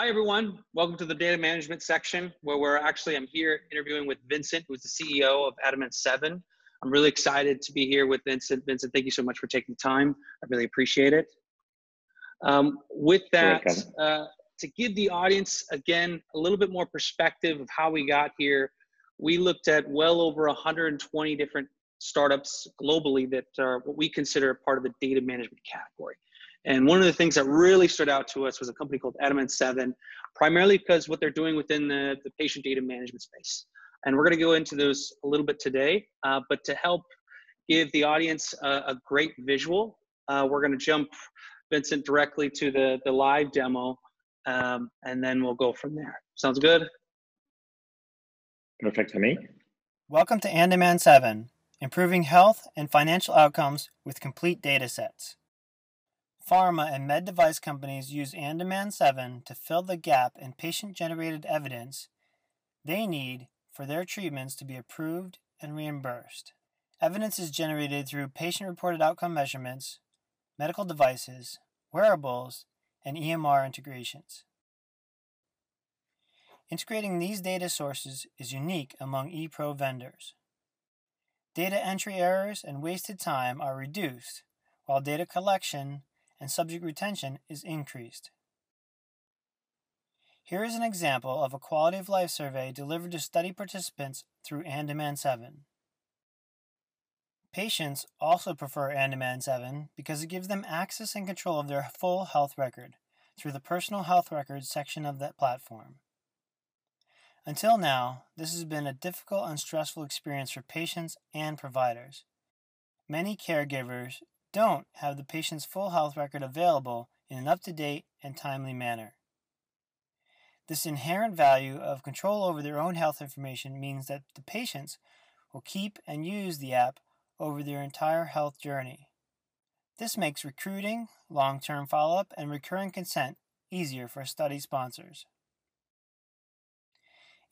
Hi, everyone. Welcome to the data management section where we're actually, I'm here interviewing with Vincent, who's the CEO of Andaman 7. I'm really excited to be here with Vincent. Vincent, thank you so much for taking the time. I really appreciate it. Um, with that, uh, to give the audience, again, a little bit more perspective of how we got here, we looked at well over 120 different startups globally that are what we consider part of the data management category. And one of the things that really stood out to us was a company called Andaman 7, primarily because what they're doing within the, the patient data management space. And we're going to go into those a little bit today. Uh, but to help give the audience a, a great visual, uh, we're going to jump Vincent directly to the, the live demo, um, and then we'll go from there. Sounds good? Perfect for me. Welcome to Andaman 7, improving health and financial outcomes with complete data sets. Pharma and med device companies use Andaman 7 to fill the gap in patient generated evidence they need for their treatments to be approved and reimbursed. Evidence is generated through patient reported outcome measurements, medical devices, wearables, and EMR integrations. Integrating these data sources is unique among ePro vendors. Data entry errors and wasted time are reduced, while data collection and subject retention is increased. Here is an example of a quality of life survey delivered to study participants through Andaman 7. Patients also prefer Andaman 7 because it gives them access and control of their full health record through the personal health records section of that platform. Until now, this has been a difficult and stressful experience for patients and providers. Many caregivers don't have the patient's full health record available in an up to date and timely manner. This inherent value of control over their own health information means that the patients will keep and use the app over their entire health journey. This makes recruiting, long term follow up, and recurring consent easier for study sponsors.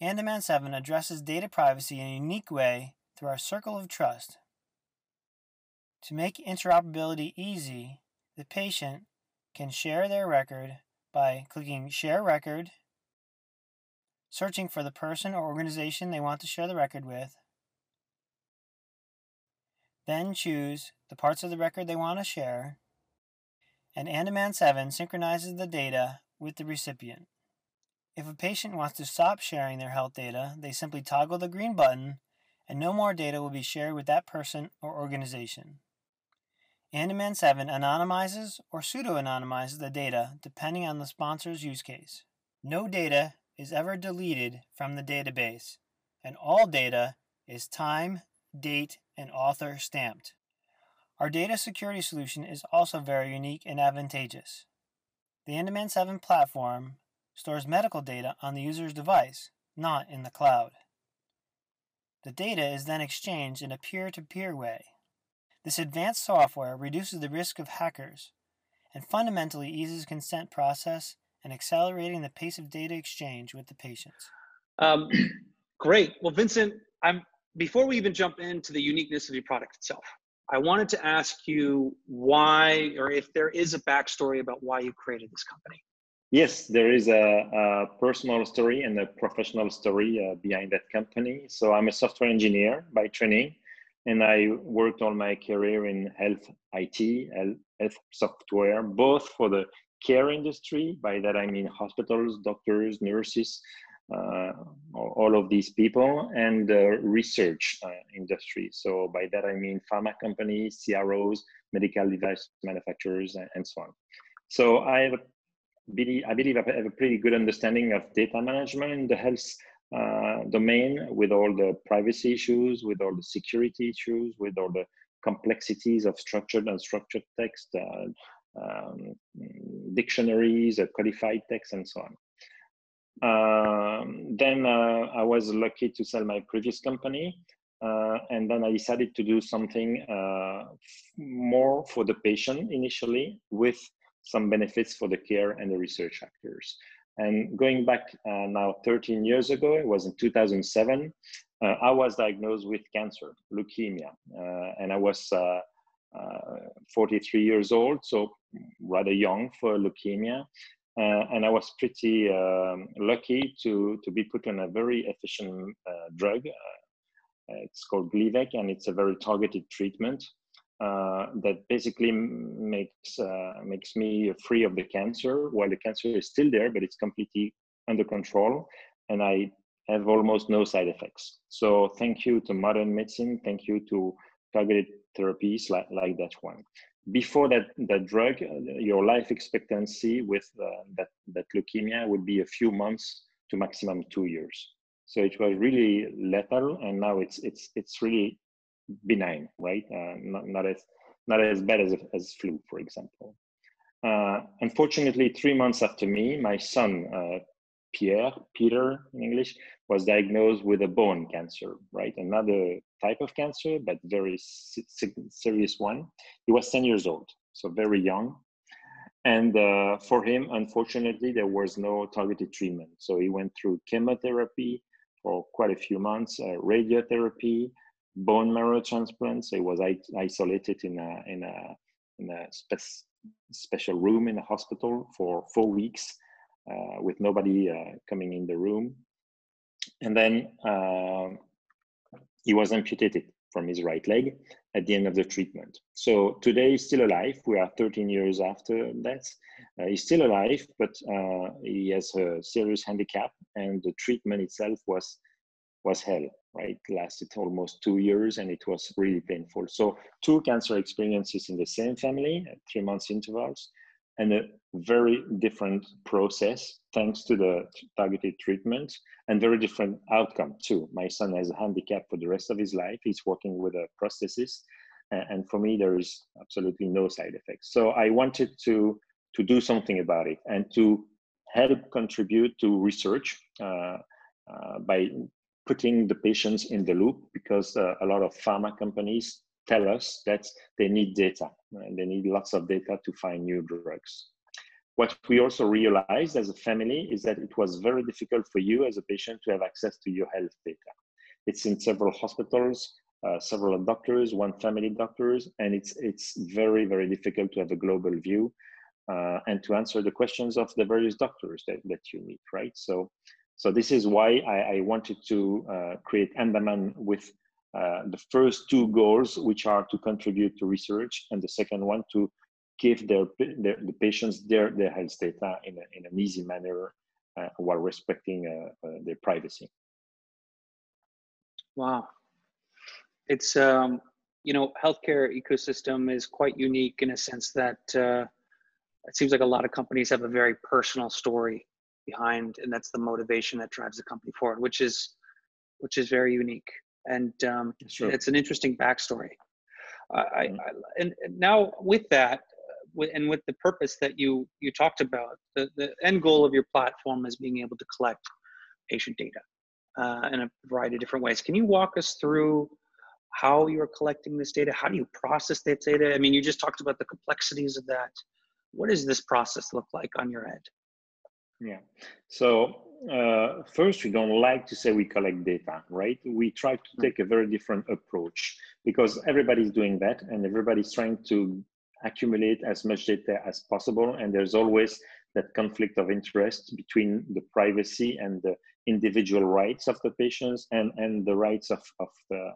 Andaman 7 addresses data privacy in a unique way through our circle of trust to make interoperability easy, the patient can share their record by clicking Share Record, searching for the person or organization they want to share the record with, then choose the parts of the record they want to share, and Andaman 7 synchronizes the data with the recipient. If a patient wants to stop sharing their health data, they simply toggle the green button and no more data will be shared with that person or organization. Andaman 7 anonymizes or pseudo-anonymizes the data depending on the sponsor's use case. No data is ever deleted from the database, and all data is time, date, and author stamped. Our data security solution is also very unique and advantageous. The Andaman 7 platform stores medical data on the user's device, not in the cloud. The data is then exchanged in a peer to peer way. This advanced software reduces the risk of hackers and fundamentally eases consent process and accelerating the pace of data exchange with the patients. Um, great. Well, Vincent, I'm before we even jump into the uniqueness of your product itself, I wanted to ask you why, or if there is a backstory about why you created this company. Yes, there is a, a personal story and a professional story uh, behind that company. So I'm a software engineer by training and I worked all my career in health IT, health software, both for the care industry. By that I mean hospitals, doctors, nurses, uh, all of these people, and the research uh, industry. So by that I mean pharma companies, CROs, medical device manufacturers, and, so on. So I have believe, I believe I have a pretty good understanding of data management in the health uh, domain with all the privacy issues, with all the security issues, with all the complexities of structured and structured text, uh, um, dictionaries, uh, codified text, and so on. Um, then uh, I was lucky to sell my previous company. Uh, and then I decided to do something uh, more for the patient initially with some benefits for the care and the research actors. And going back uh, now 13 years ago, it was in 2007, uh, I was diagnosed with cancer, leukemia, uh, and I was uh, uh, 43 years old, so rather young for leukemia. uh, and I was pretty um, lucky to to be put on a very efficient drug. It's called Gleevec, and it's a very targeted treatment uh, that basically makes uh, makes me free of the cancer while the cancer is still there, but it's completely under control, and I have almost no side effects. So thank you to modern medicine. Thank you to targeted therapies like, like that one before that, that drug, your life expectancy with uh, that, that leukemia would be a few months to maximum two years. So it was really lethal, and now it's it's it's really benign, right? Uh, not, not as not as bad as as flu, for example. Uh, unfortunately, three months after me, my son uh, Pierre, Peter in English, was diagnosed with a bone cancer, right? Another type of cancer, but very serious one. He was 10 years old, so very young. And uh, for him, unfortunately, there was no targeted treatment. So he went through chemotherapy for quite a few months, uh, radiotherapy, bone marrow transplant. So he was isolated in a, in a, in a spe- special room in a hospital for four weeks uh, with nobody uh, coming in the room. And then um, he was amputated from his right leg at the end of the treatment. So today he's still alive. We are 13 years after that. Uh, he's still alive, but uh, he has a serious handicap, and the treatment itself was was hell. Right, it lasted almost two years, and it was really painful. So two cancer experiences in the same family, at three months intervals, and a very different process thanks to the targeted treatment and very different outcome too. My son has a handicap for the rest of his life. He's working with a prosthesis. And for me, there is absolutely no side effects. So I wanted to, to do something about it and to help contribute to research uh, uh, by putting the patients in the loop because uh, a lot of pharma companies tell us that they need data and they need lots of data to find new drugs. What we also realized as a family is that it was very difficult for you as a patient to have access to your health data. It's in several hospitals, uh, several doctors, one family doctors, and it's it's very very difficult to have a global view uh, and to answer the questions of the various doctors that, that you meet, right? So, so this is why I, I wanted to uh, create Andaman with uh, the first two goals, which are to contribute to research, and the second one to give their, their the patients their their health data in, a, in an easy manner uh, while respecting uh, uh their privacy. Wow, it's um, you know healthcare ecosystem is quite unique in a sense that uh, it seems like a lot of companies have a very personal story behind, and that's the motivation that drives the company forward, which is which is very unique and um, sure. it's an interesting backstory. Uh, I, I, and, and now with that, and with the purpose that you you talked about, the, the end goal of your platform is being able to collect patient data uh, in a variety of different ways. Can you walk us through how you're collecting this data? How do you process that data? I mean, you just talked about the complexities of that. What does this process look like on your end? Yeah. So uh, first, we don't like to say we collect data, right? We try to hmm. take a very different approach because everybody's doing that and everybody's trying to accumulate as much data as possible. And there's always that conflict of interest between the privacy and the individual rights of the patients and, and the rights of, of the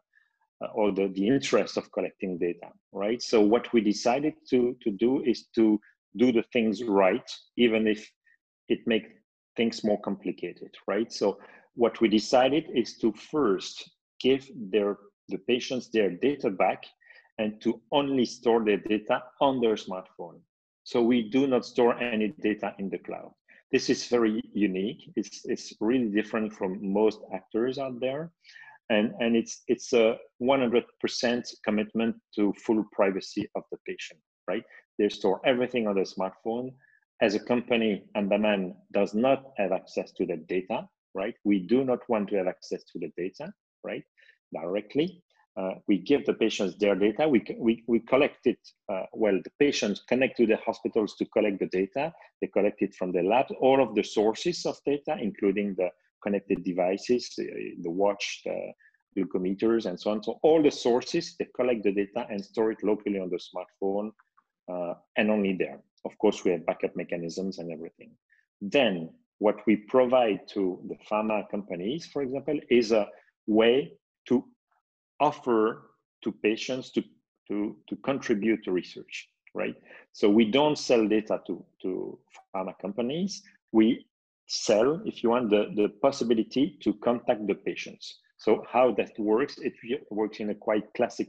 uh, or the, the interest of collecting data, right? So what we decided to, to do is to do the things right, even if it makes things more complicated, right? So what we decided is to first give their the patients their data back and to only store their data on their smartphone. So we do not store any data in the cloud. This is very unique. It's, it's really different from most actors out there. And, and it's, it's a 100% commitment to full privacy of the patient, right? They store everything on their smartphone as a company, Andaman does not have access to the data, right? We do not want to have access to the data, right, directly. Uh, we give the patients their data. We, we, we collect it, uh, well, the patients connect to the hospitals to collect the data. They collect it from the lab, all of the sources of data, including the connected devices, the, the watch, the glucometers, and so on. So all the sources, they collect the data and store it locally on the smartphone uh, and only there. Of course, we have backup mechanisms and everything. Then what we provide to the pharma companies, for example, is a way to offer to patients to, to, to contribute to research, right? So we don't sell data to, to pharma companies. We sell, if you want, the, the possibility to contact the patients. So how that works, it works in a quite classic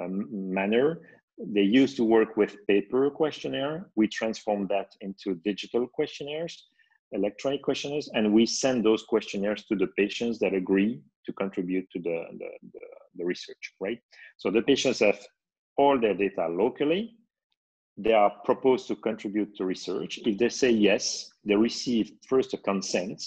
um, manner. They used to work with paper questionnaire. We transform that into digital questionnaires, electronic questionnaires, and we send those questionnaires to the patients that agree to contribute to the, the, the, the research, right? So the patients have all their data locally. They are proposed to contribute to research. If they say yes, they receive first a consent,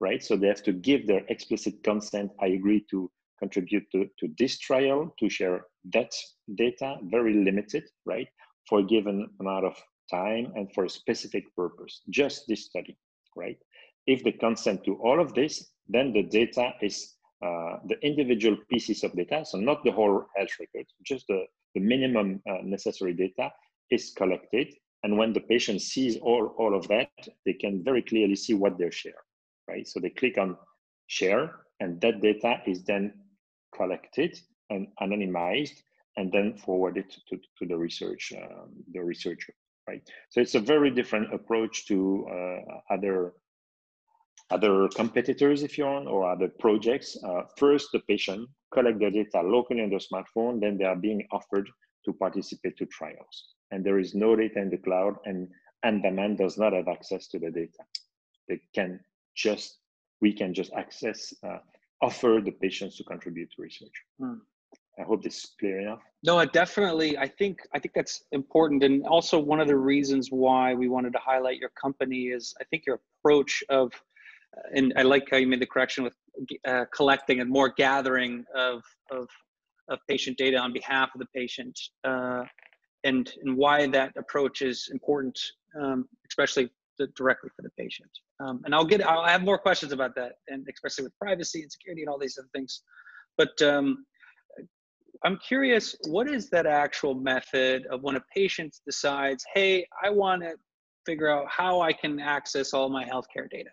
right? So they have to give their explicit consent. I agree to contribute to, to this trial, to share that data, very limited, right? For a given amount of time and for a specific purpose, just this study, right? If they consent to all of this, then the data is uh, the individual pieces of data, so not the whole health record, just the, the minimum uh, necessary data is collected. And when the patient sees all, all of that, they can very clearly see what they share, right? So they click on share, and that data is then collected and anonymized and then forwarded to, to the research um, the researcher right so it's a very different approach to uh, other other competitors if you want or other projects uh, first the patient collect the data locally on the smartphone then they are being offered to participate to trials and there is no data in the cloud and Andaman does not have access to the data they can just we can just access uh, offer the patients to contribute to research. Hmm. I hope this is clear enough. No, I definitely. I think I think that's important, and also one of the reasons why we wanted to highlight your company is I think your approach of, uh, and I like how you made the correction with uh, collecting and more gathering of of of patient data on behalf of the patient, uh, and and why that approach is important, um, especially directly for the patient. Um, and I'll get, I'll have more questions about that, and especially with privacy and security and all these other things. But um, I'm curious, what is that actual method of when a patient decides, hey, I want to figure out how I can access all my healthcare data?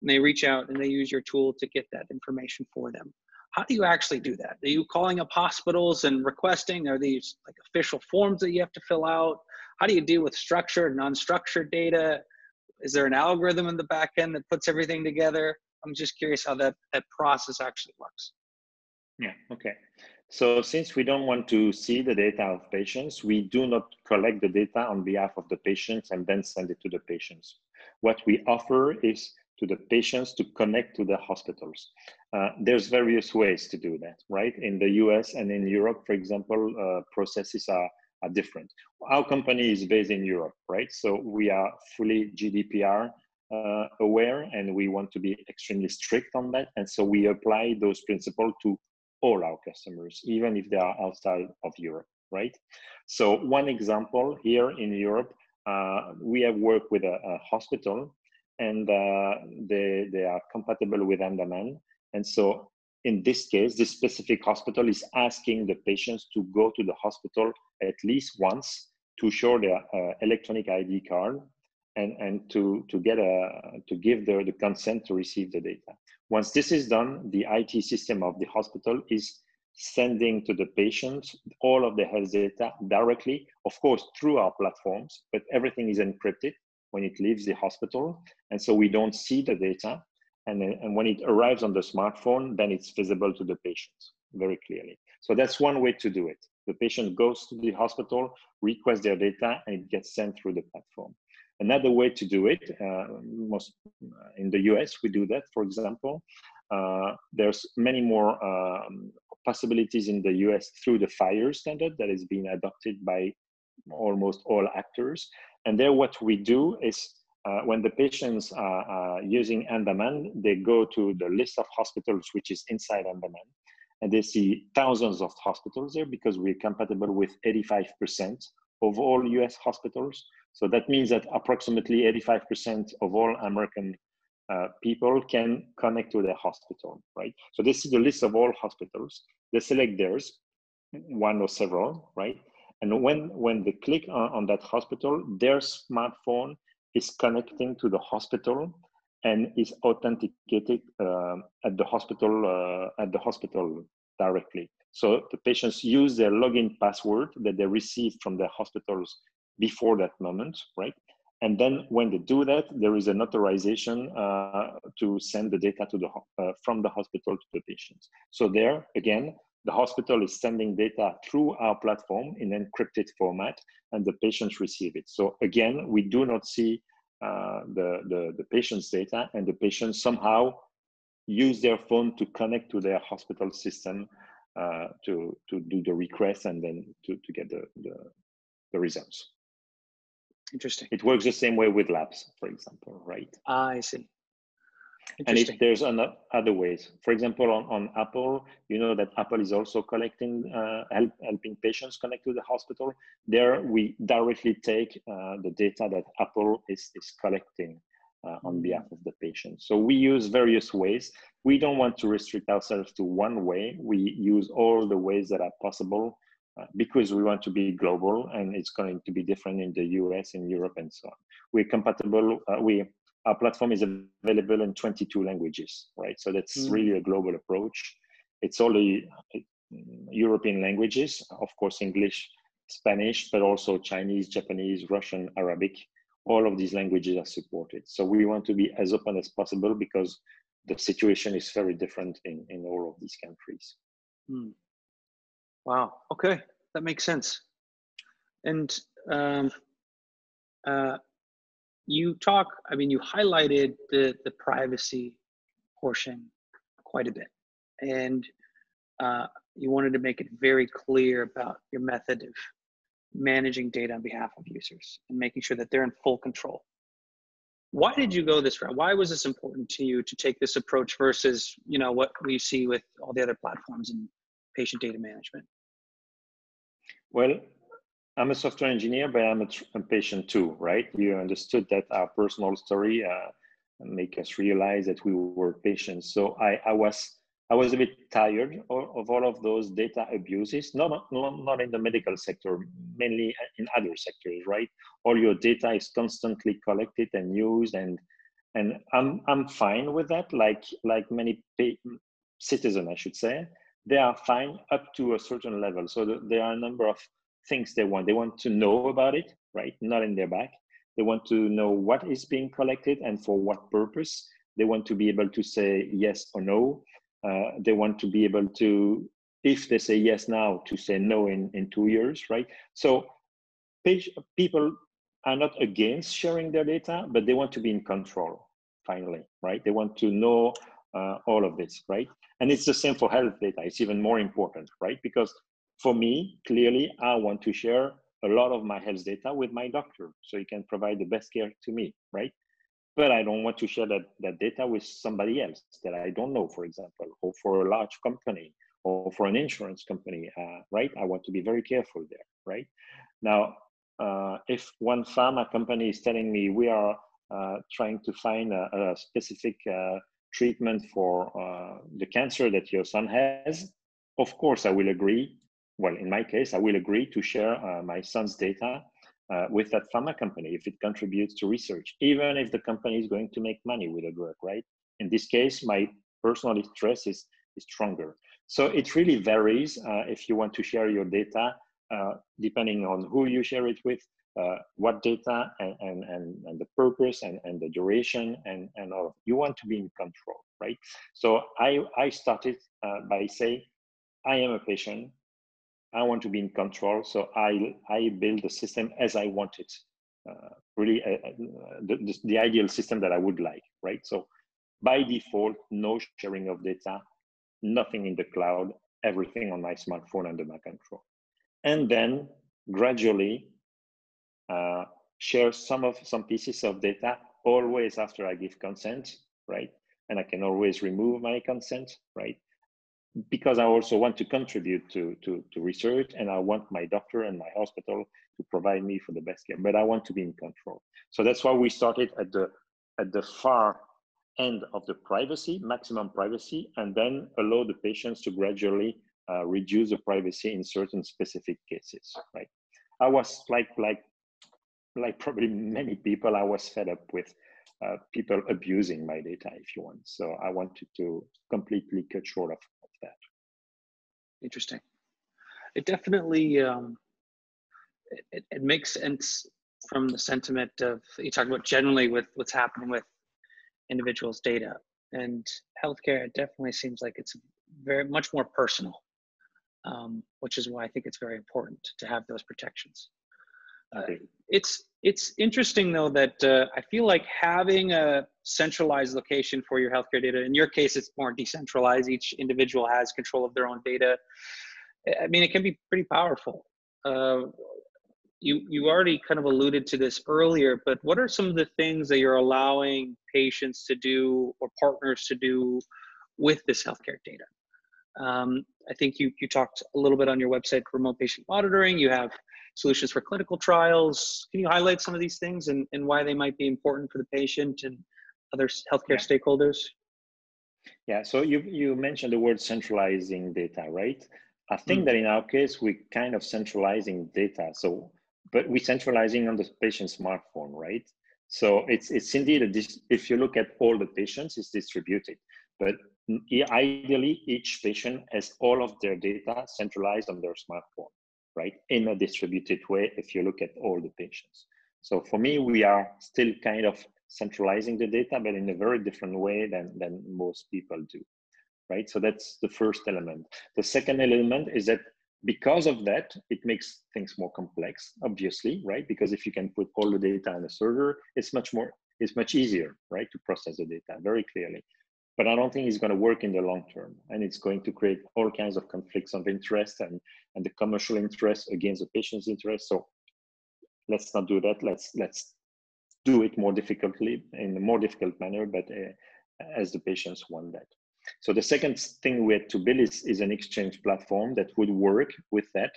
And they reach out and they use your tool to get that information for them. How do you actually do that? Are you calling up hospitals and requesting? Are these like official forms that you have to fill out? How do you deal with structured, and unstructured data? is there an algorithm in the back end that puts everything together i'm just curious how that that process actually works yeah okay so since we don't want to see the data of patients we do not collect the data on behalf of the patients and then send it to the patients what we offer is to the patients to connect to the hospitals. Uh, there's various ways to do that, right? In the US and in Europe, for example, uh, processes are are different. Our company is based in Europe, right? So we are fully GDPR uh, aware and we want to be extremely strict on that. And so we apply those principles to all our customers, even if they are outside of Europe, right? So one example here in Europe, uh, we have worked with a, a hospital and uh, they, they are compatible with Andaman. And so in this case, this specific hospital is asking the patients to go to the hospital at least once to show their uh, electronic ID card and, and to, to get a, to give the, the consent to receive the data. Once this is done, the IT system of the hospital is sending to the patient all of the health data directly, of course, through our platforms, but everything is encrypted when it leaves the hospital. And so we don't see the data. And, and when it arrives on the smartphone, then it's visible to the patient very clearly. So that's one way to do it. The patient goes to the hospital, requests their data, and it gets sent through the platform. Another way to do it, uh, most uh, in the US, we do that, for example. Uh, there's many more um, possibilities in the US through the FHIR standard that is being adopted by almost all actors. And there, what we do is uh, when the patients are using Andaman, they go to the list of hospitals which is inside Andaman and they see thousands of hospitals there because we're compatible with 85% of all US hospitals. So that means that approximately 85% of all American uh, people can connect to their hospital, right? So this is the list of all hospitals. They select theirs, one or several, right? And when, when they click on, on that hospital, their smartphone is connecting to the hospital and is authenticated uh, at the hospital uh, at the hospital directly. So the patients use their login password that they received from the hospitals before that moment, right? And then when they do that, there is an authorization uh, to send the data to the uh, from the hospital to the patients. So there, again, the hospital is sending data through our platform in encrypted format, and the patients receive it. So again, we do not see uh, the, the, the patient's data, and the patients somehow use their phone to connect to their hospital system uh, to, to do the request and then to, to get the, the, the results. Interesting. It works the same way with labs, for example, right? Ah, I see. And if there's other ways, for example, on, on Apple, you know that Apple is also collecting, uh, help, helping patients connect to the hospital. There, we directly take uh, the data that Apple is, is collecting uh, on mm. behalf of the patient. So we use various ways. We don't want to restrict ourselves to one way. We use all the ways that are possible uh, because we want to be global and it's going to be different in the US, in Europe, and so on. We're compatible. Uh, we our platform is available in 22 languages, right? So that's mm. really a global approach. It's only European languages, of course, English, Spanish, but also Chinese, Japanese, Russian, Arabic. All of these languages are supported. So we want to be as open as possible because the situation is very different in, in all of these countries. Mm. Wow. Okay, that makes sense. And um, uh, you talk, I mean, you highlighted the, the privacy portion quite a bit. And uh, you wanted to make it very clear about your method of managing data on behalf of users and making sure that they're in full control. Why did you go this route? Why was this important to you to take this approach versus, you know, what we see with all the other platforms in patient data management? Well, I'm a software engineer, but I'm a, a patient too, right? You understood that our personal story uh, make us realize that we were patients. So I, I was I was a bit tired of, of all of those data abuses, not, not, not in the medical sector, mainly in other sectors, right? All your data is constantly collected and used and and I'm, I'm fine with that, like, like many citizen, I should say. They are fine up to a certain level. So the, there are a number of things they want. They want to know about it, right? Not in their back. They want to know what is being collected and for what purpose. They want to be able to say yes or no. Uh, they want to be able to, if they say yes now, to say no in, in two years, right? So people are not against sharing their data, but they want to be in control, finally, right? They want to know uh, all of this, right? And it's the same for health data. It's even more important, right? Because for me, clearly, I want to share a lot of my health data with my doctor so he can provide the best care to me, right? But I don't want to share that, that data with somebody else that I don't know, for example, or for a large company or for an insurance company, uh, right? I want to be very careful there, right? Now, uh, if one pharma company is telling me we are uh, trying to find a, a specific uh, treatment for uh, the cancer that your son has, of course I will agree well, in my case, I will agree to share uh, my son's data uh, with that pharma company if it contributes to research, even if the company is going to make money with a drug, right? In this case, my personal interest is, is stronger. So it really varies uh, if you want to share your data, uh, depending on who you share it with, uh, what data and, and, and, and, the purpose and, and the duration and, and all. You want to be in control, right? So I, I started uh, by saying, I am a patient. I want to be in control, so I I build the system as I want it. Uh, really, uh, uh, the, the, the ideal system that I would like, right? So by default, no sharing of data, nothing in the cloud, everything on my smartphone under my control, and then gradually uh, share some of some pieces of data always after I give consent, right? And I can always remove my consent, right? because I also want to contribute to, to, to research and I want my doctor and my hospital to provide me for the best care, but I want to be in control. So that's why we started at the, at the far end of the privacy, maximum privacy, and then allow the patients to gradually uh, reduce the privacy in certain specific cases, right? I was like, like like probably many people, I was fed up with uh, people abusing my data, if you want. So I wanted to completely cut short of, of that. Interesting. It definitely um, it, it makes sense from the sentiment of you talk about generally with what's happening with individuals' data and healthcare. It definitely seems like it's very much more personal, um, which is why I think it's very important to have those protections. Uh, it's it's interesting though that uh, I feel like having a centralized location for your healthcare data. In your case, it's more decentralized. Each individual has control of their own data. I mean, it can be pretty powerful. Uh, you you already kind of alluded to this earlier, but what are some of the things that you're allowing patients to do or partners to do with this healthcare data? Um, I think you you talked a little bit on your website remote patient monitoring. You have solutions for clinical trials. Can you highlight some of these things and, and why they might be important for the patient and other healthcare yeah. stakeholders? Yeah, so you, you mentioned the word centralizing data, right? I think mm. that in our case, we kind of centralizing data. So but we're centralizing on the patient smartphone, right? So it's it's indeed a if you look at all the patients, it's distributed, but ideally each patient has all of their data centralized on their smartphone, right? In a distributed way. If you look at all the patients, so for me, we are still kind of centralizing the data, but in a very different way than than most people do, right? So that's the first element. The second element is that because of that, it makes things more complex, obviously, right? Because if you can put all the data in a server, it's much more, it's much easier, right, to process the data very clearly. But I don't think it's going to work in the long term, and it's going to create all kinds of conflicts of interest and and the commercial interest against the patient's interest. So let's not do that. Let's let's do it more difficultly in a more difficult manner, but uh, as the patients want that. So the second thing we had to build is, is an exchange platform that would work with that.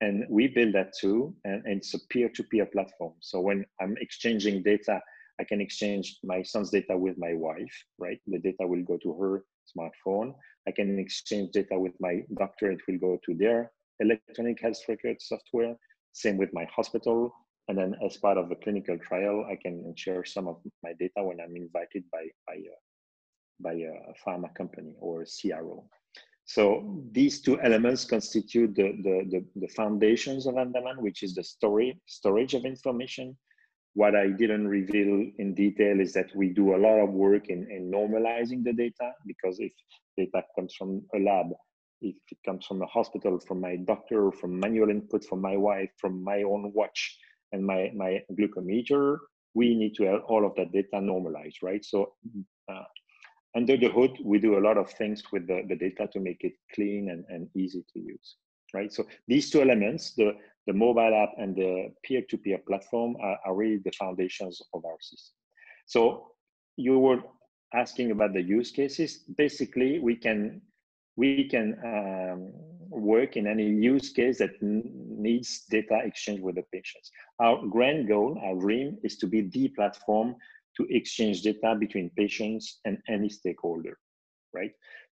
And we build that too, and, and it's a peer-to-peer platform. So when I'm exchanging data, I can exchange my son's data with my wife, right? The data will go to her smartphone. I can exchange data with my doctor, it will go to their electronic health record software. Same with my hospital. And then as part of a clinical trial, I can share some of my data when I'm invited by, by uh, by a pharma company or a CRO. So these two elements constitute the, the, the, the foundations of Andaman, which is the story, storage of information. What I didn't reveal in detail is that we do a lot of work in, in normalizing the data because if data comes from a lab, if it comes from a hospital, from my doctor, from manual input from my wife, from my own watch and my, my glucometer, we need to have all of that data normalized, right? So uh, under the hood, we do a lot of things with the, the data to make it clean and, and easy to use, right? So these two elements, the, the mobile app and the peer-to-peer platform are, are really the foundations of our system. So you were asking about the use cases. Basically, we can we can um, work in any use case that needs data exchange with the patients. Our grand goal, our dream, is to be the platform to exchange data between patients and any stakeholder, right?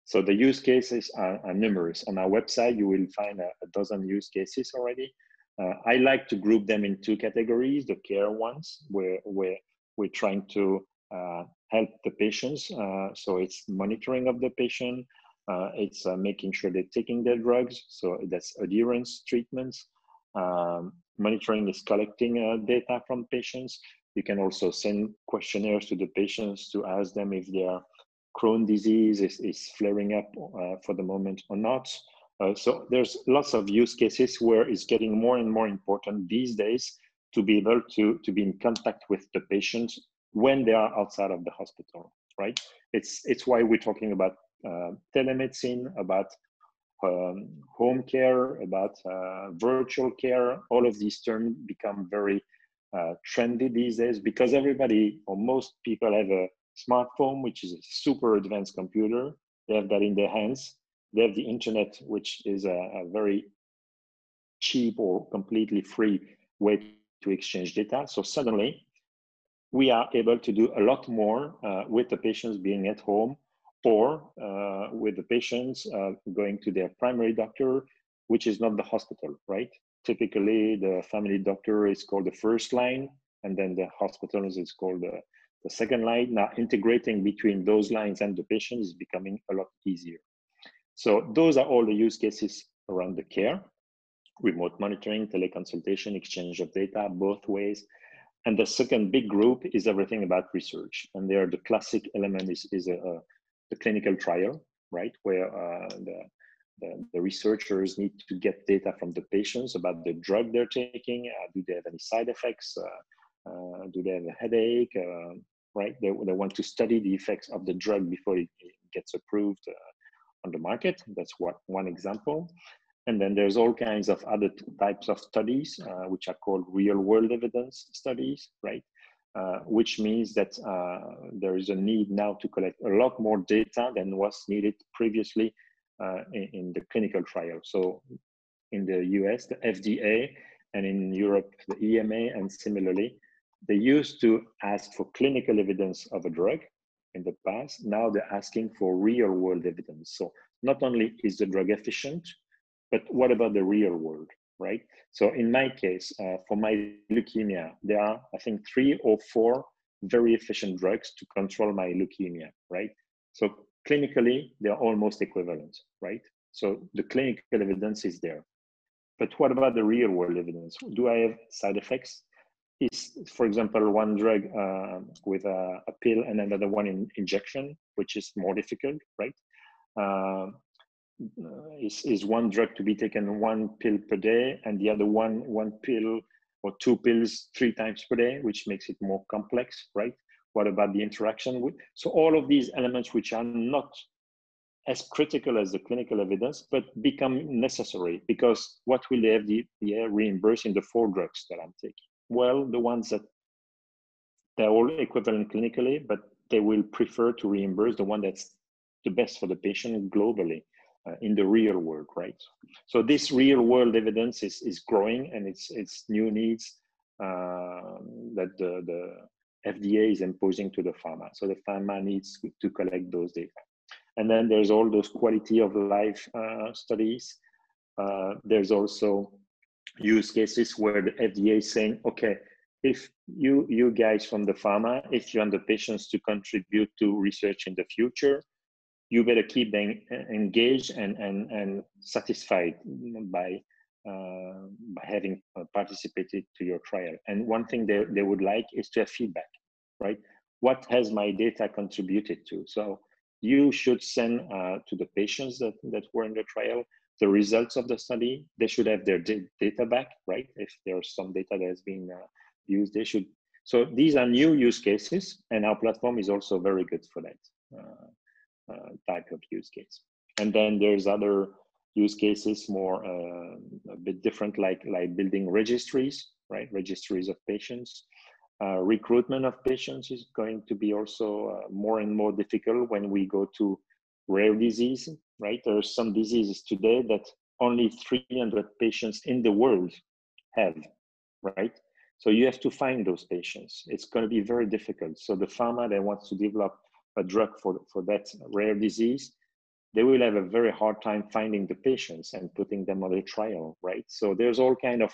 So the use cases are, are numerous. On our website, you will find a, a dozen use cases already. Uh, I like to group them in two categories, the care ones, where, where we're trying to uh, help the patients. Uh, so it's monitoring of the patient, uh, it's uh, making sure they're taking their drugs. So that's adherence treatments. Um, monitoring is collecting uh, data from patients. You can also send questionnaires to the patients to ask them if their Crohn disease is, is flaring up for the moment or not. Uh, so there's lots of use cases where it's getting more and more important these days to be able to, to be in contact with the patient when they are outside of the hospital, right? It's, it's why we're talking about uh, telemedicine, about um, home care, about uh, virtual care. All of these terms become very uh, trendy these days because everybody or most people have a smartphone, which is a super advanced computer. They have that in their hands. They have the internet, which is a, a very cheap or completely free way to exchange data. So suddenly, we are able to do a lot more uh, with the patients being at home or uh, with the patients uh, going to their primary doctor, which is not the hospital, right? typically the family doctor is called the first line and then the hospital is called the, the second line. Now integrating between those lines and the patient is becoming a lot easier. So those are all the use cases around the care, remote monitoring, teleconsultation, exchange of data, both ways. And the second big group is everything about research. And there the classic element is, is a, a the clinical trial, right? Where uh, the, the, the, researchers need to get data from the patients about the drug they're taking. Uh, do they have any side effects? Uh, uh do they have a headache? Uh, right? They, they want to study the effects of the drug before it, it gets approved uh, on the market. That's what one example. And then there's all kinds of other types of studies, uh, which are called real world evidence studies, right? Uh, which means that uh, there is a need now to collect a lot more data than was needed previously uh, in, in, the clinical trial. So in the US, the FDA, and in Europe, the EMA, and similarly, they used to ask for clinical evidence of a drug in the past. Now they're asking for real world evidence. So not only is the drug efficient, but what about the real world, right? So in my case, uh, for my leukemia, there are, I think, three or four very efficient drugs to control my leukemia, right? So clinically, they're almost equivalent, right? So the clinical evidence is there. But what about the real world evidence? Do I have side effects? Is, for example, one drug uh, with a, a, pill and another one in injection, which is more difficult, right? Uh, uh, is, is one drug to be taken one pill per day and the other one one pill or two pills three times per day which makes it more complex right what about the interaction with so all of these elements which are not as critical as the clinical evidence but become necessary because what will they have the FDA reimburse in the four drugs that i'm taking well the ones that they're all equivalent clinically but they will prefer to reimburse the one that's the best for the patient globally uh, in the real world, right? So this real world evidence is, is growing and it's, it's new needs uh, that the, the FDA is imposing to the pharma. So the pharma needs to collect those data. And then there's all those quality of life uh, studies. Uh, there's also use cases where the FDA is saying, okay, if you you guys from the pharma, if you want the patients to contribute to research in the future, you better keep them engaged and, and, and satisfied by, uh, by having uh, participated to your trial. And one thing they, they would like is to have feedback, right? What has my data contributed to? So you should send uh, to the patients that, that were in the trial the results of the study. They should have their data back, right? If there's some data that has been uh, used, they should. So these are new use cases, and our platform is also very good for that. Uh, uh, type of use case. And then there's other use cases more uh, a bit different, like like building registries, right? Registries of patients. Uh, recruitment of patients is going to be also uh, more and more difficult when we go to rare disease, right? There are some diseases today that only 300 patients in the world have, right? So you have to find those patients. It's going to be very difficult. So the pharma that wants to develop a drug for, for that rare disease, they will have a very hard time finding the patients and putting them on a trial, right? So there's all kind of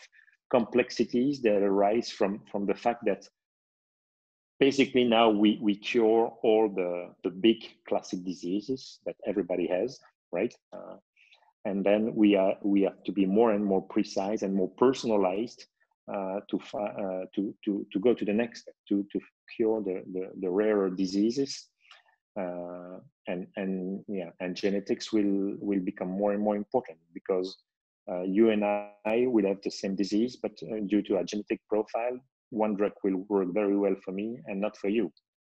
complexities that arise from, from the fact that basically now we, we cure all the, the big classic diseases that everybody has, right? Uh, and then we, are, we have to be more and more precise and more personalized uh, to, uh, to, to, to go to the next step, to, to cure the, the, the rarer diseases uh, and and yeah and genetics will will become more and more important because uh, you and I will have the same disease, but uh, due to our genetic profile, one drug will work very well for me and not for you,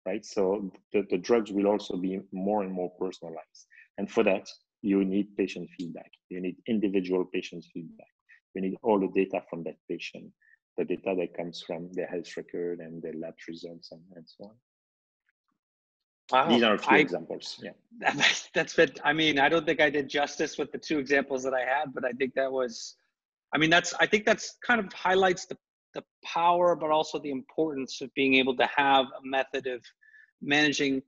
right? So the, the drugs will also be more and more personalized, and for that you need patient feedback. You need individual patient feedback. You need all the data from that patient, the data that comes from their health record and their lab results and, and so on. Wow. These are a few I, examples. Yeah. That's, that's. I mean, I don't think I did justice with the two examples that I had, but I think that was, I mean, that's, I think that's kind of highlights the, the power, but also the importance of being able to have a method of managing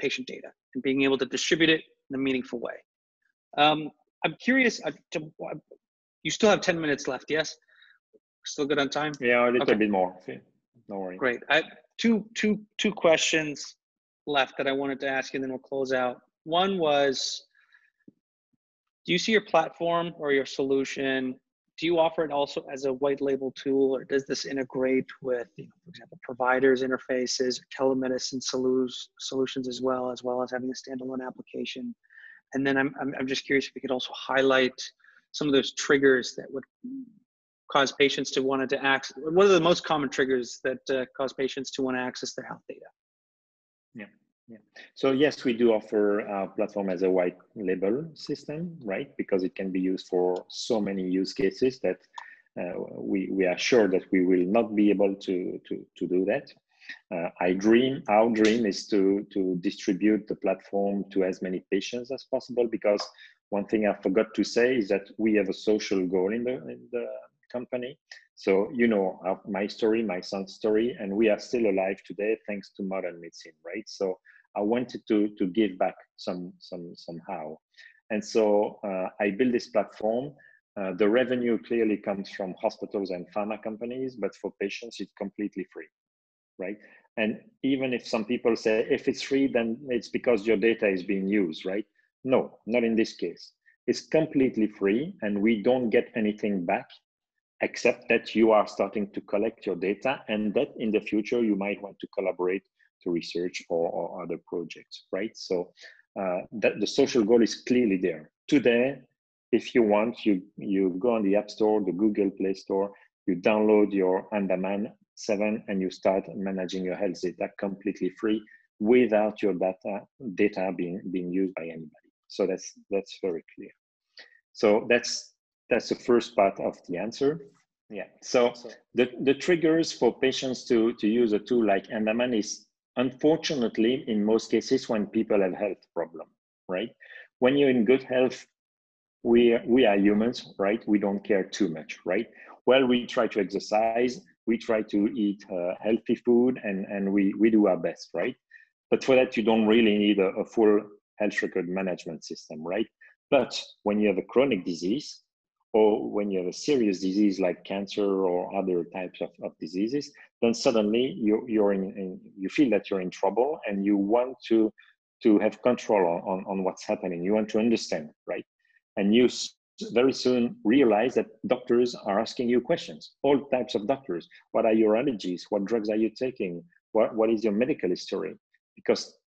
patient data and being able to distribute it in a meaningful way. Um, I'm curious, uh, to, uh, you still have 10 minutes left, yes? Still good on time? Yeah, a little okay. bit more. no worry. Great. I two two two questions left that I wanted to ask you, and then we'll close out. One was, do you see your platform or your solution? Do you offer it also as a white label tool, or does this integrate with, you know, for example, providers interfaces, telemedicine solu- solutions as well, as well as having a standalone application? And then I'm, I'm I'm just curious if you could also highlight some of those triggers that would cause patients to want to access what are the most common triggers that uh, cause patients to want to access their health data yeah yeah so yes we do offer a platform as a white label system right because it can be used for so many use cases that uh, we, we are sure that we will not be able to, to, to do that. Uh, I dream, our dream is to, to distribute the platform to as many patients as possible because one thing I forgot to say is that we have a social goal in the, in the company. So you know my story, my son's story, and we are still alive today thanks to modern medicine, right? So I wanted to to give back some some somehow, and so uh, I built this platform. Uh, the revenue clearly comes from hospitals and pharma companies, but for patients it's completely free, right? And even if some people say if it's free, then it's because your data is being used, right? No, not in this case. It's completely free, and we don't get anything back except that you are starting to collect your data and that in the future you might want to collaborate to research or, or other projects, right? So uh, that the social goal is clearly there. Today, if you want, you, you go on the App Store, the Google Play Store, you download your Andaman 7 and you start managing your health data completely free without your data data being, being used by anybody. So that's that's very clear. So that's that's the first part of the answer. Yeah. So the, the triggers for patients to, to use a tool like Andaman is unfortunately in most cases when people have health problem, right? When you're in good health, we we are humans, right? We don't care too much, right? Well, we try to exercise, we try to eat uh, healthy food, and and we we do our best, right? But for that, you don't really need a, a full health record management system, right? But when you have a chronic disease, or when you have a serious disease like cancer or other types of, of diseases, then suddenly you, you're in, in, you feel that you're in trouble and you want to, to have control on, on, on what's happening. You want to understand, right? And you very soon realize that doctors are asking you questions, all types of doctors. What are your allergies? What drugs are you taking? What, what is your medical history? Because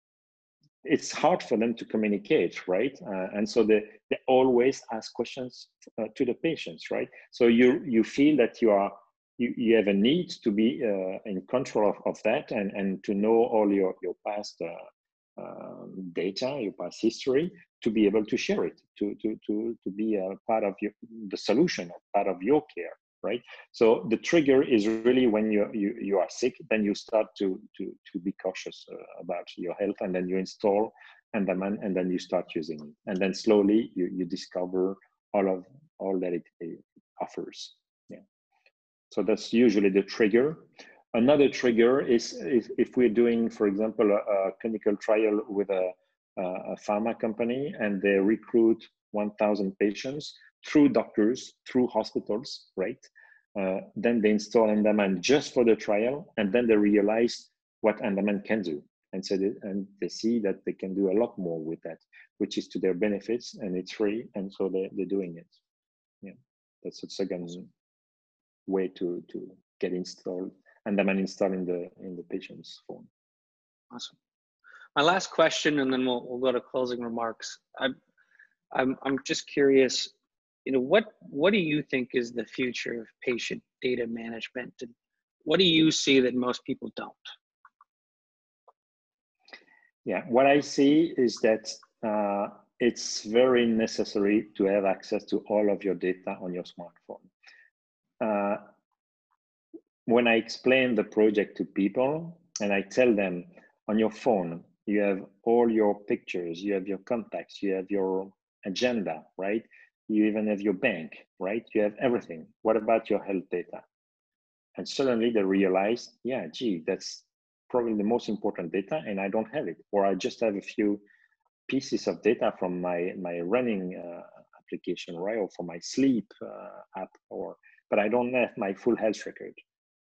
it's hard for them to communicate, right? Uh, and so they, they always ask questions uh, to the patients, right? So you you feel that you are you, you have a need to be uh, in control of, of that and, and to know all your, your past uh, um, data, your past history, to be able to share it, to, to, to, to be a part of your, the solution, part of your care right? So the trigger is really when you you, you are sick, then you start to to to be cautious uh, about your health, and then you install Andaman, and then you start using it, and then slowly you you discover all of all that it, it offers. So that's usually the trigger. Another trigger is if, if we're doing, for example, a, a clinical trial with a, a pharma company and they recruit 1,000 patients, through doctors, through hospitals, right? Uh, then they install Andaman just for the trial, and then they realize what Andaman can do, and so they, and they see that they can do a lot more with that, which is to their benefits, and it's free, and so they they're doing it. Yeah, that's the second way to to get installed Andaman installed in the in the patient's phone. Awesome. My last question, and then we'll we'll go to closing remarks. I'm I'm I'm just curious you know what what do you think is the future of patient data management and what do you see that most people don't yeah what i see is that uh, it's very necessary to have access to all of your data on your smartphone uh, when i explain the project to people and i tell them on your phone you have all your pictures you have your contacts you have your agenda right you even have your bank, right? You have everything. What about your health data? And suddenly they realize, yeah, gee, that's probably the most important data and I don't have it. Or I just have a few pieces of data from my, my running uh, application, right? Or for my sleep uh, app, or but I don't have my full health record.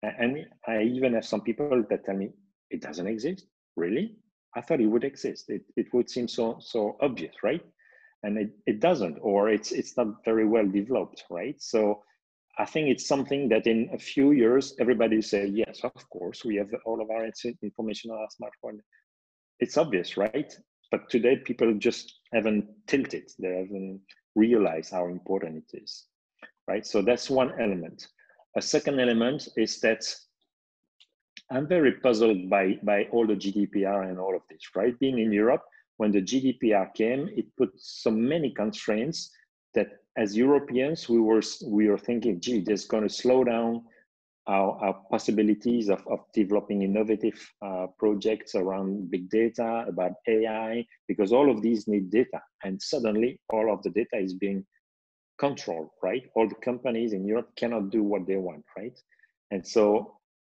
And I even have some people that tell me it doesn't exist. Really? I thought it would exist. It, it would seem so so obvious, right? And it, it doesn't, or it's it's not very well developed, right? So I think it's something that in a few years everybody say, yes, of course, we have all of our information on our smartphone. It's obvious, right? But today people just haven't tilted. They haven't realized how important it is, right? So that's one element. A second element is that I'm very puzzled by, by all the GDPR and all of this, right? Being in Europe, when the GDPR came, it put so many constraints that as Europeans, we were, we were thinking, gee, this is going to slow down our, our possibilities of, of developing innovative uh, projects around big data, about AI, because all of these need data. And suddenly all of the data is being controlled, right? All the companies in Europe cannot do what they want, right? And so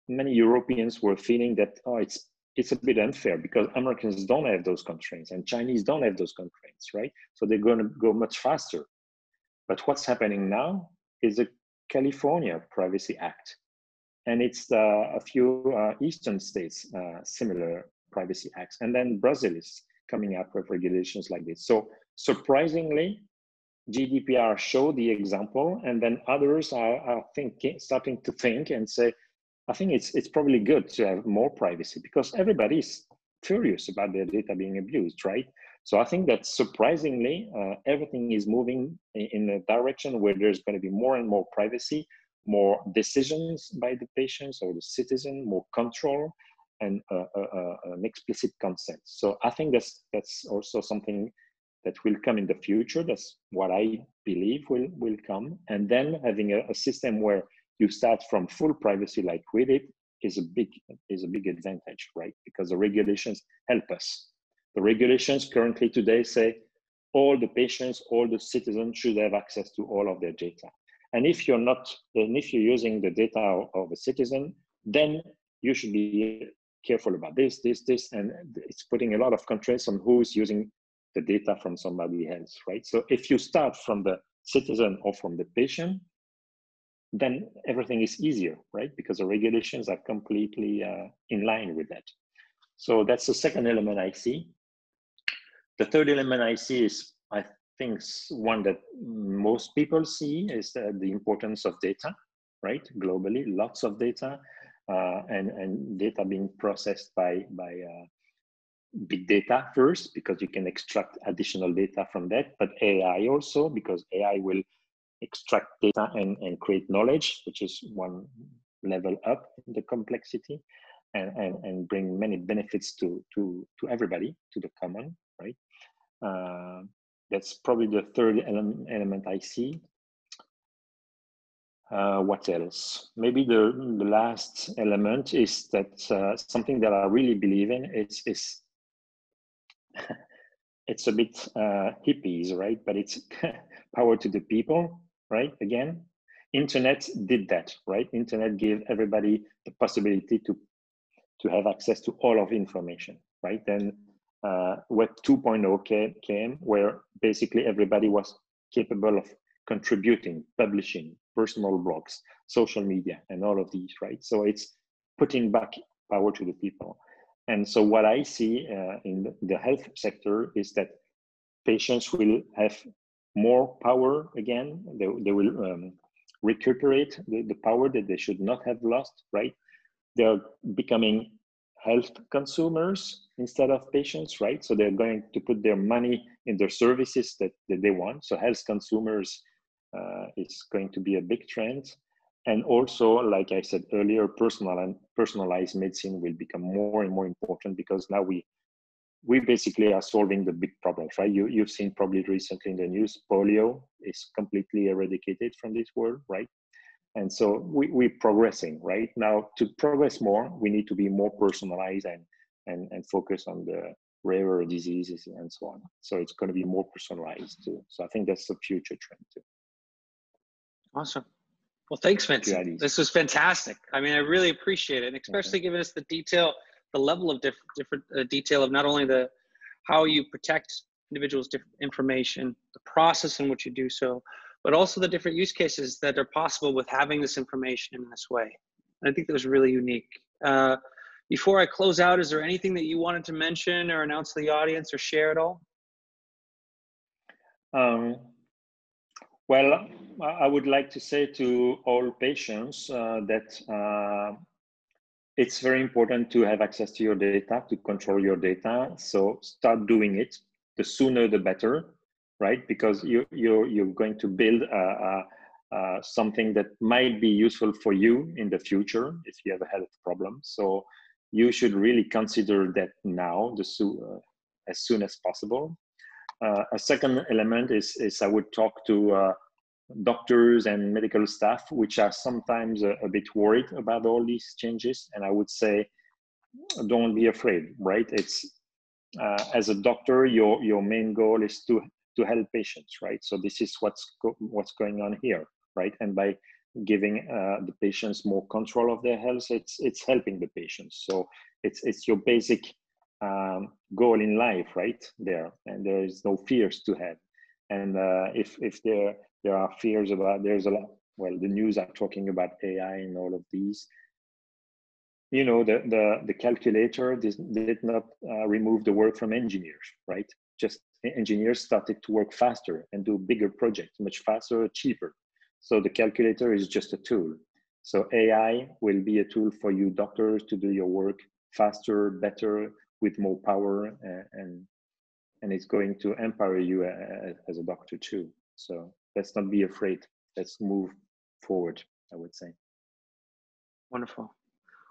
many Europeans were feeling that, oh, it's it's a bit unfair because Americans don't have those constraints and Chinese don't have those constraints, right? So they're going to go much faster. But what's happening now is the California Privacy Act, and it's uh, a few uh, eastern states uh, similar privacy acts and then brazil is coming up with regulations like this so surprisingly gdpr showed the example and then others are, are thinking starting to think and say i think it's it's probably good to have more privacy because everybody's furious about their data being abused right so i think that surprisingly uh, everything is moving in, a direction where there's going to be more and more privacy more decisions by the patients or the citizen, more control, and uh, uh, uh, an explicit consent. So I think that's that's also something that will come in the future. That's what I believe will will come. And then having a, a system where you start from full privacy like we did is a big is a big advantage, right? Because the regulations help us. The regulations currently today say all the patients, all the citizens should have access to all of their data. And if you're not, and if you're using the data of a citizen, then you should be careful about this, this, this, and it's putting a lot of constraints on who's using the data from somebody else, right? So if you start from the citizen or from the patient, then everything is easier, right? Because the regulations are completely uh, in line with that. So that's the second element I see. The third element I see is I think, one that most people see is the, the importance of data right globally lots of data uh, and and data being processed by by uh, big data first because you can extract additional data from that but ai also because ai will extract data and, and create knowledge which is one level up in the complexity and, and, and bring many benefits to to to everybody to the common right uh, that's probably the third ele element I see. Uh, what else? Maybe the, the last element is that uh, something that I really believe in is, is it's a bit uh, hippies, right? But it's power to the people, right? Again, internet did that, right? Internet gave everybody the possibility to to have access to all of information, right? Then uh, Web 2.0 came, came, where basically everybody was capable of contributing, publishing, personal blogs, social media, and all of these, right? So it's putting back power to the people. And so what I see uh, in the health sector is that patients will have more power again. They, they will um, recuperate the, the power that they should not have lost, right? They're becoming health consumers instead of patients, right? So they're going to put their money in their services that, that they want. So health consumers uh, is going to be a big trend. And also, like I said earlier, personal and personalized medicine will become more and more important because now we we basically are solving the big problems, right? You you've seen probably recently in the news, polio is completely eradicated from this world, right? And so we, we're progressing, right? Now, to progress more, we need to be more personalized and, and, and focus on the rarer diseases and so on. So it's going to be more personalized too. So I think that's the future trend too. Awesome. Well, thanks, Vincent. This was fantastic. I mean, I really appreciate it, and especially okay. giving us the detail, the level of diff- different uh, detail of not only the how you protect individuals' different information, the process in which you do so, but also the different use cases that are possible with having this information in this way. I think that was really unique. Uh, before I close out, is there anything that you wanted to mention or announce to the audience or share at all? Um, well, I would like to say to all patients uh, that uh, it's very important to have access to your data, to control your data. So start doing it. The sooner, the better, right? Because you, you're, you're going to build a, a, a something that might be useful for you in the future if you have a health problem. So you should really consider that now, the so, uh, as soon as possible. Uh, a second element is, is I would talk to uh, doctors and medical staff, which are sometimes a, a, bit worried about all these changes. And I would say, don't be afraid, right? It's uh, as a doctor, your your main goal is to to help patients, right? So this is what's go, what's going on here, right? And by giving uh, the patients more control of their health, it's it's helping the patients. So it's it's your basic um, goal in life, right? There, and there is no fears to have. And uh, if if there there are fears about there's a lot. Well, the news are talking about AI and all of these. You know, the the the calculator did, not uh, remove the work from engineers, right? Just engineers started to work faster and do bigger projects much faster, cheaper. So the calculator is just a tool. So AI will be a tool for you doctors to do your work faster, better, with more power, and and it's going to empower you as a doctor too. So let's not be afraid. Let's move forward. I would say. Wonderful.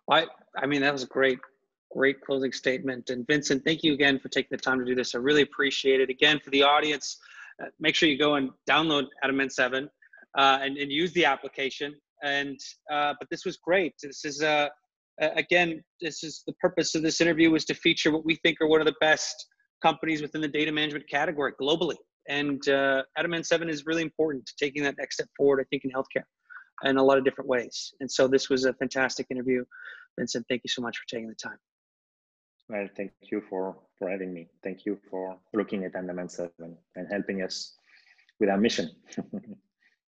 Well, I, I mean, that was a great, great closing statement. And Vincent, thank you again for taking the time to do this. I really appreciate it. Again, for the audience, uh, make sure you go and download Andaman 7 uh, and, and use the application. And uh, but this was great. This is uh, again, this is the purpose of this interview was to feature what we think are one of the best companies within the data management category globally. And uh, Andaman 7 is really important to taking that next step forward, I think, in healthcare in a lot of different ways. And so this was a fantastic interview. Vincent, thank you so much for taking the time. Well, thank you for, for having me. Thank you for looking at Andaman 7 and helping us with our mission.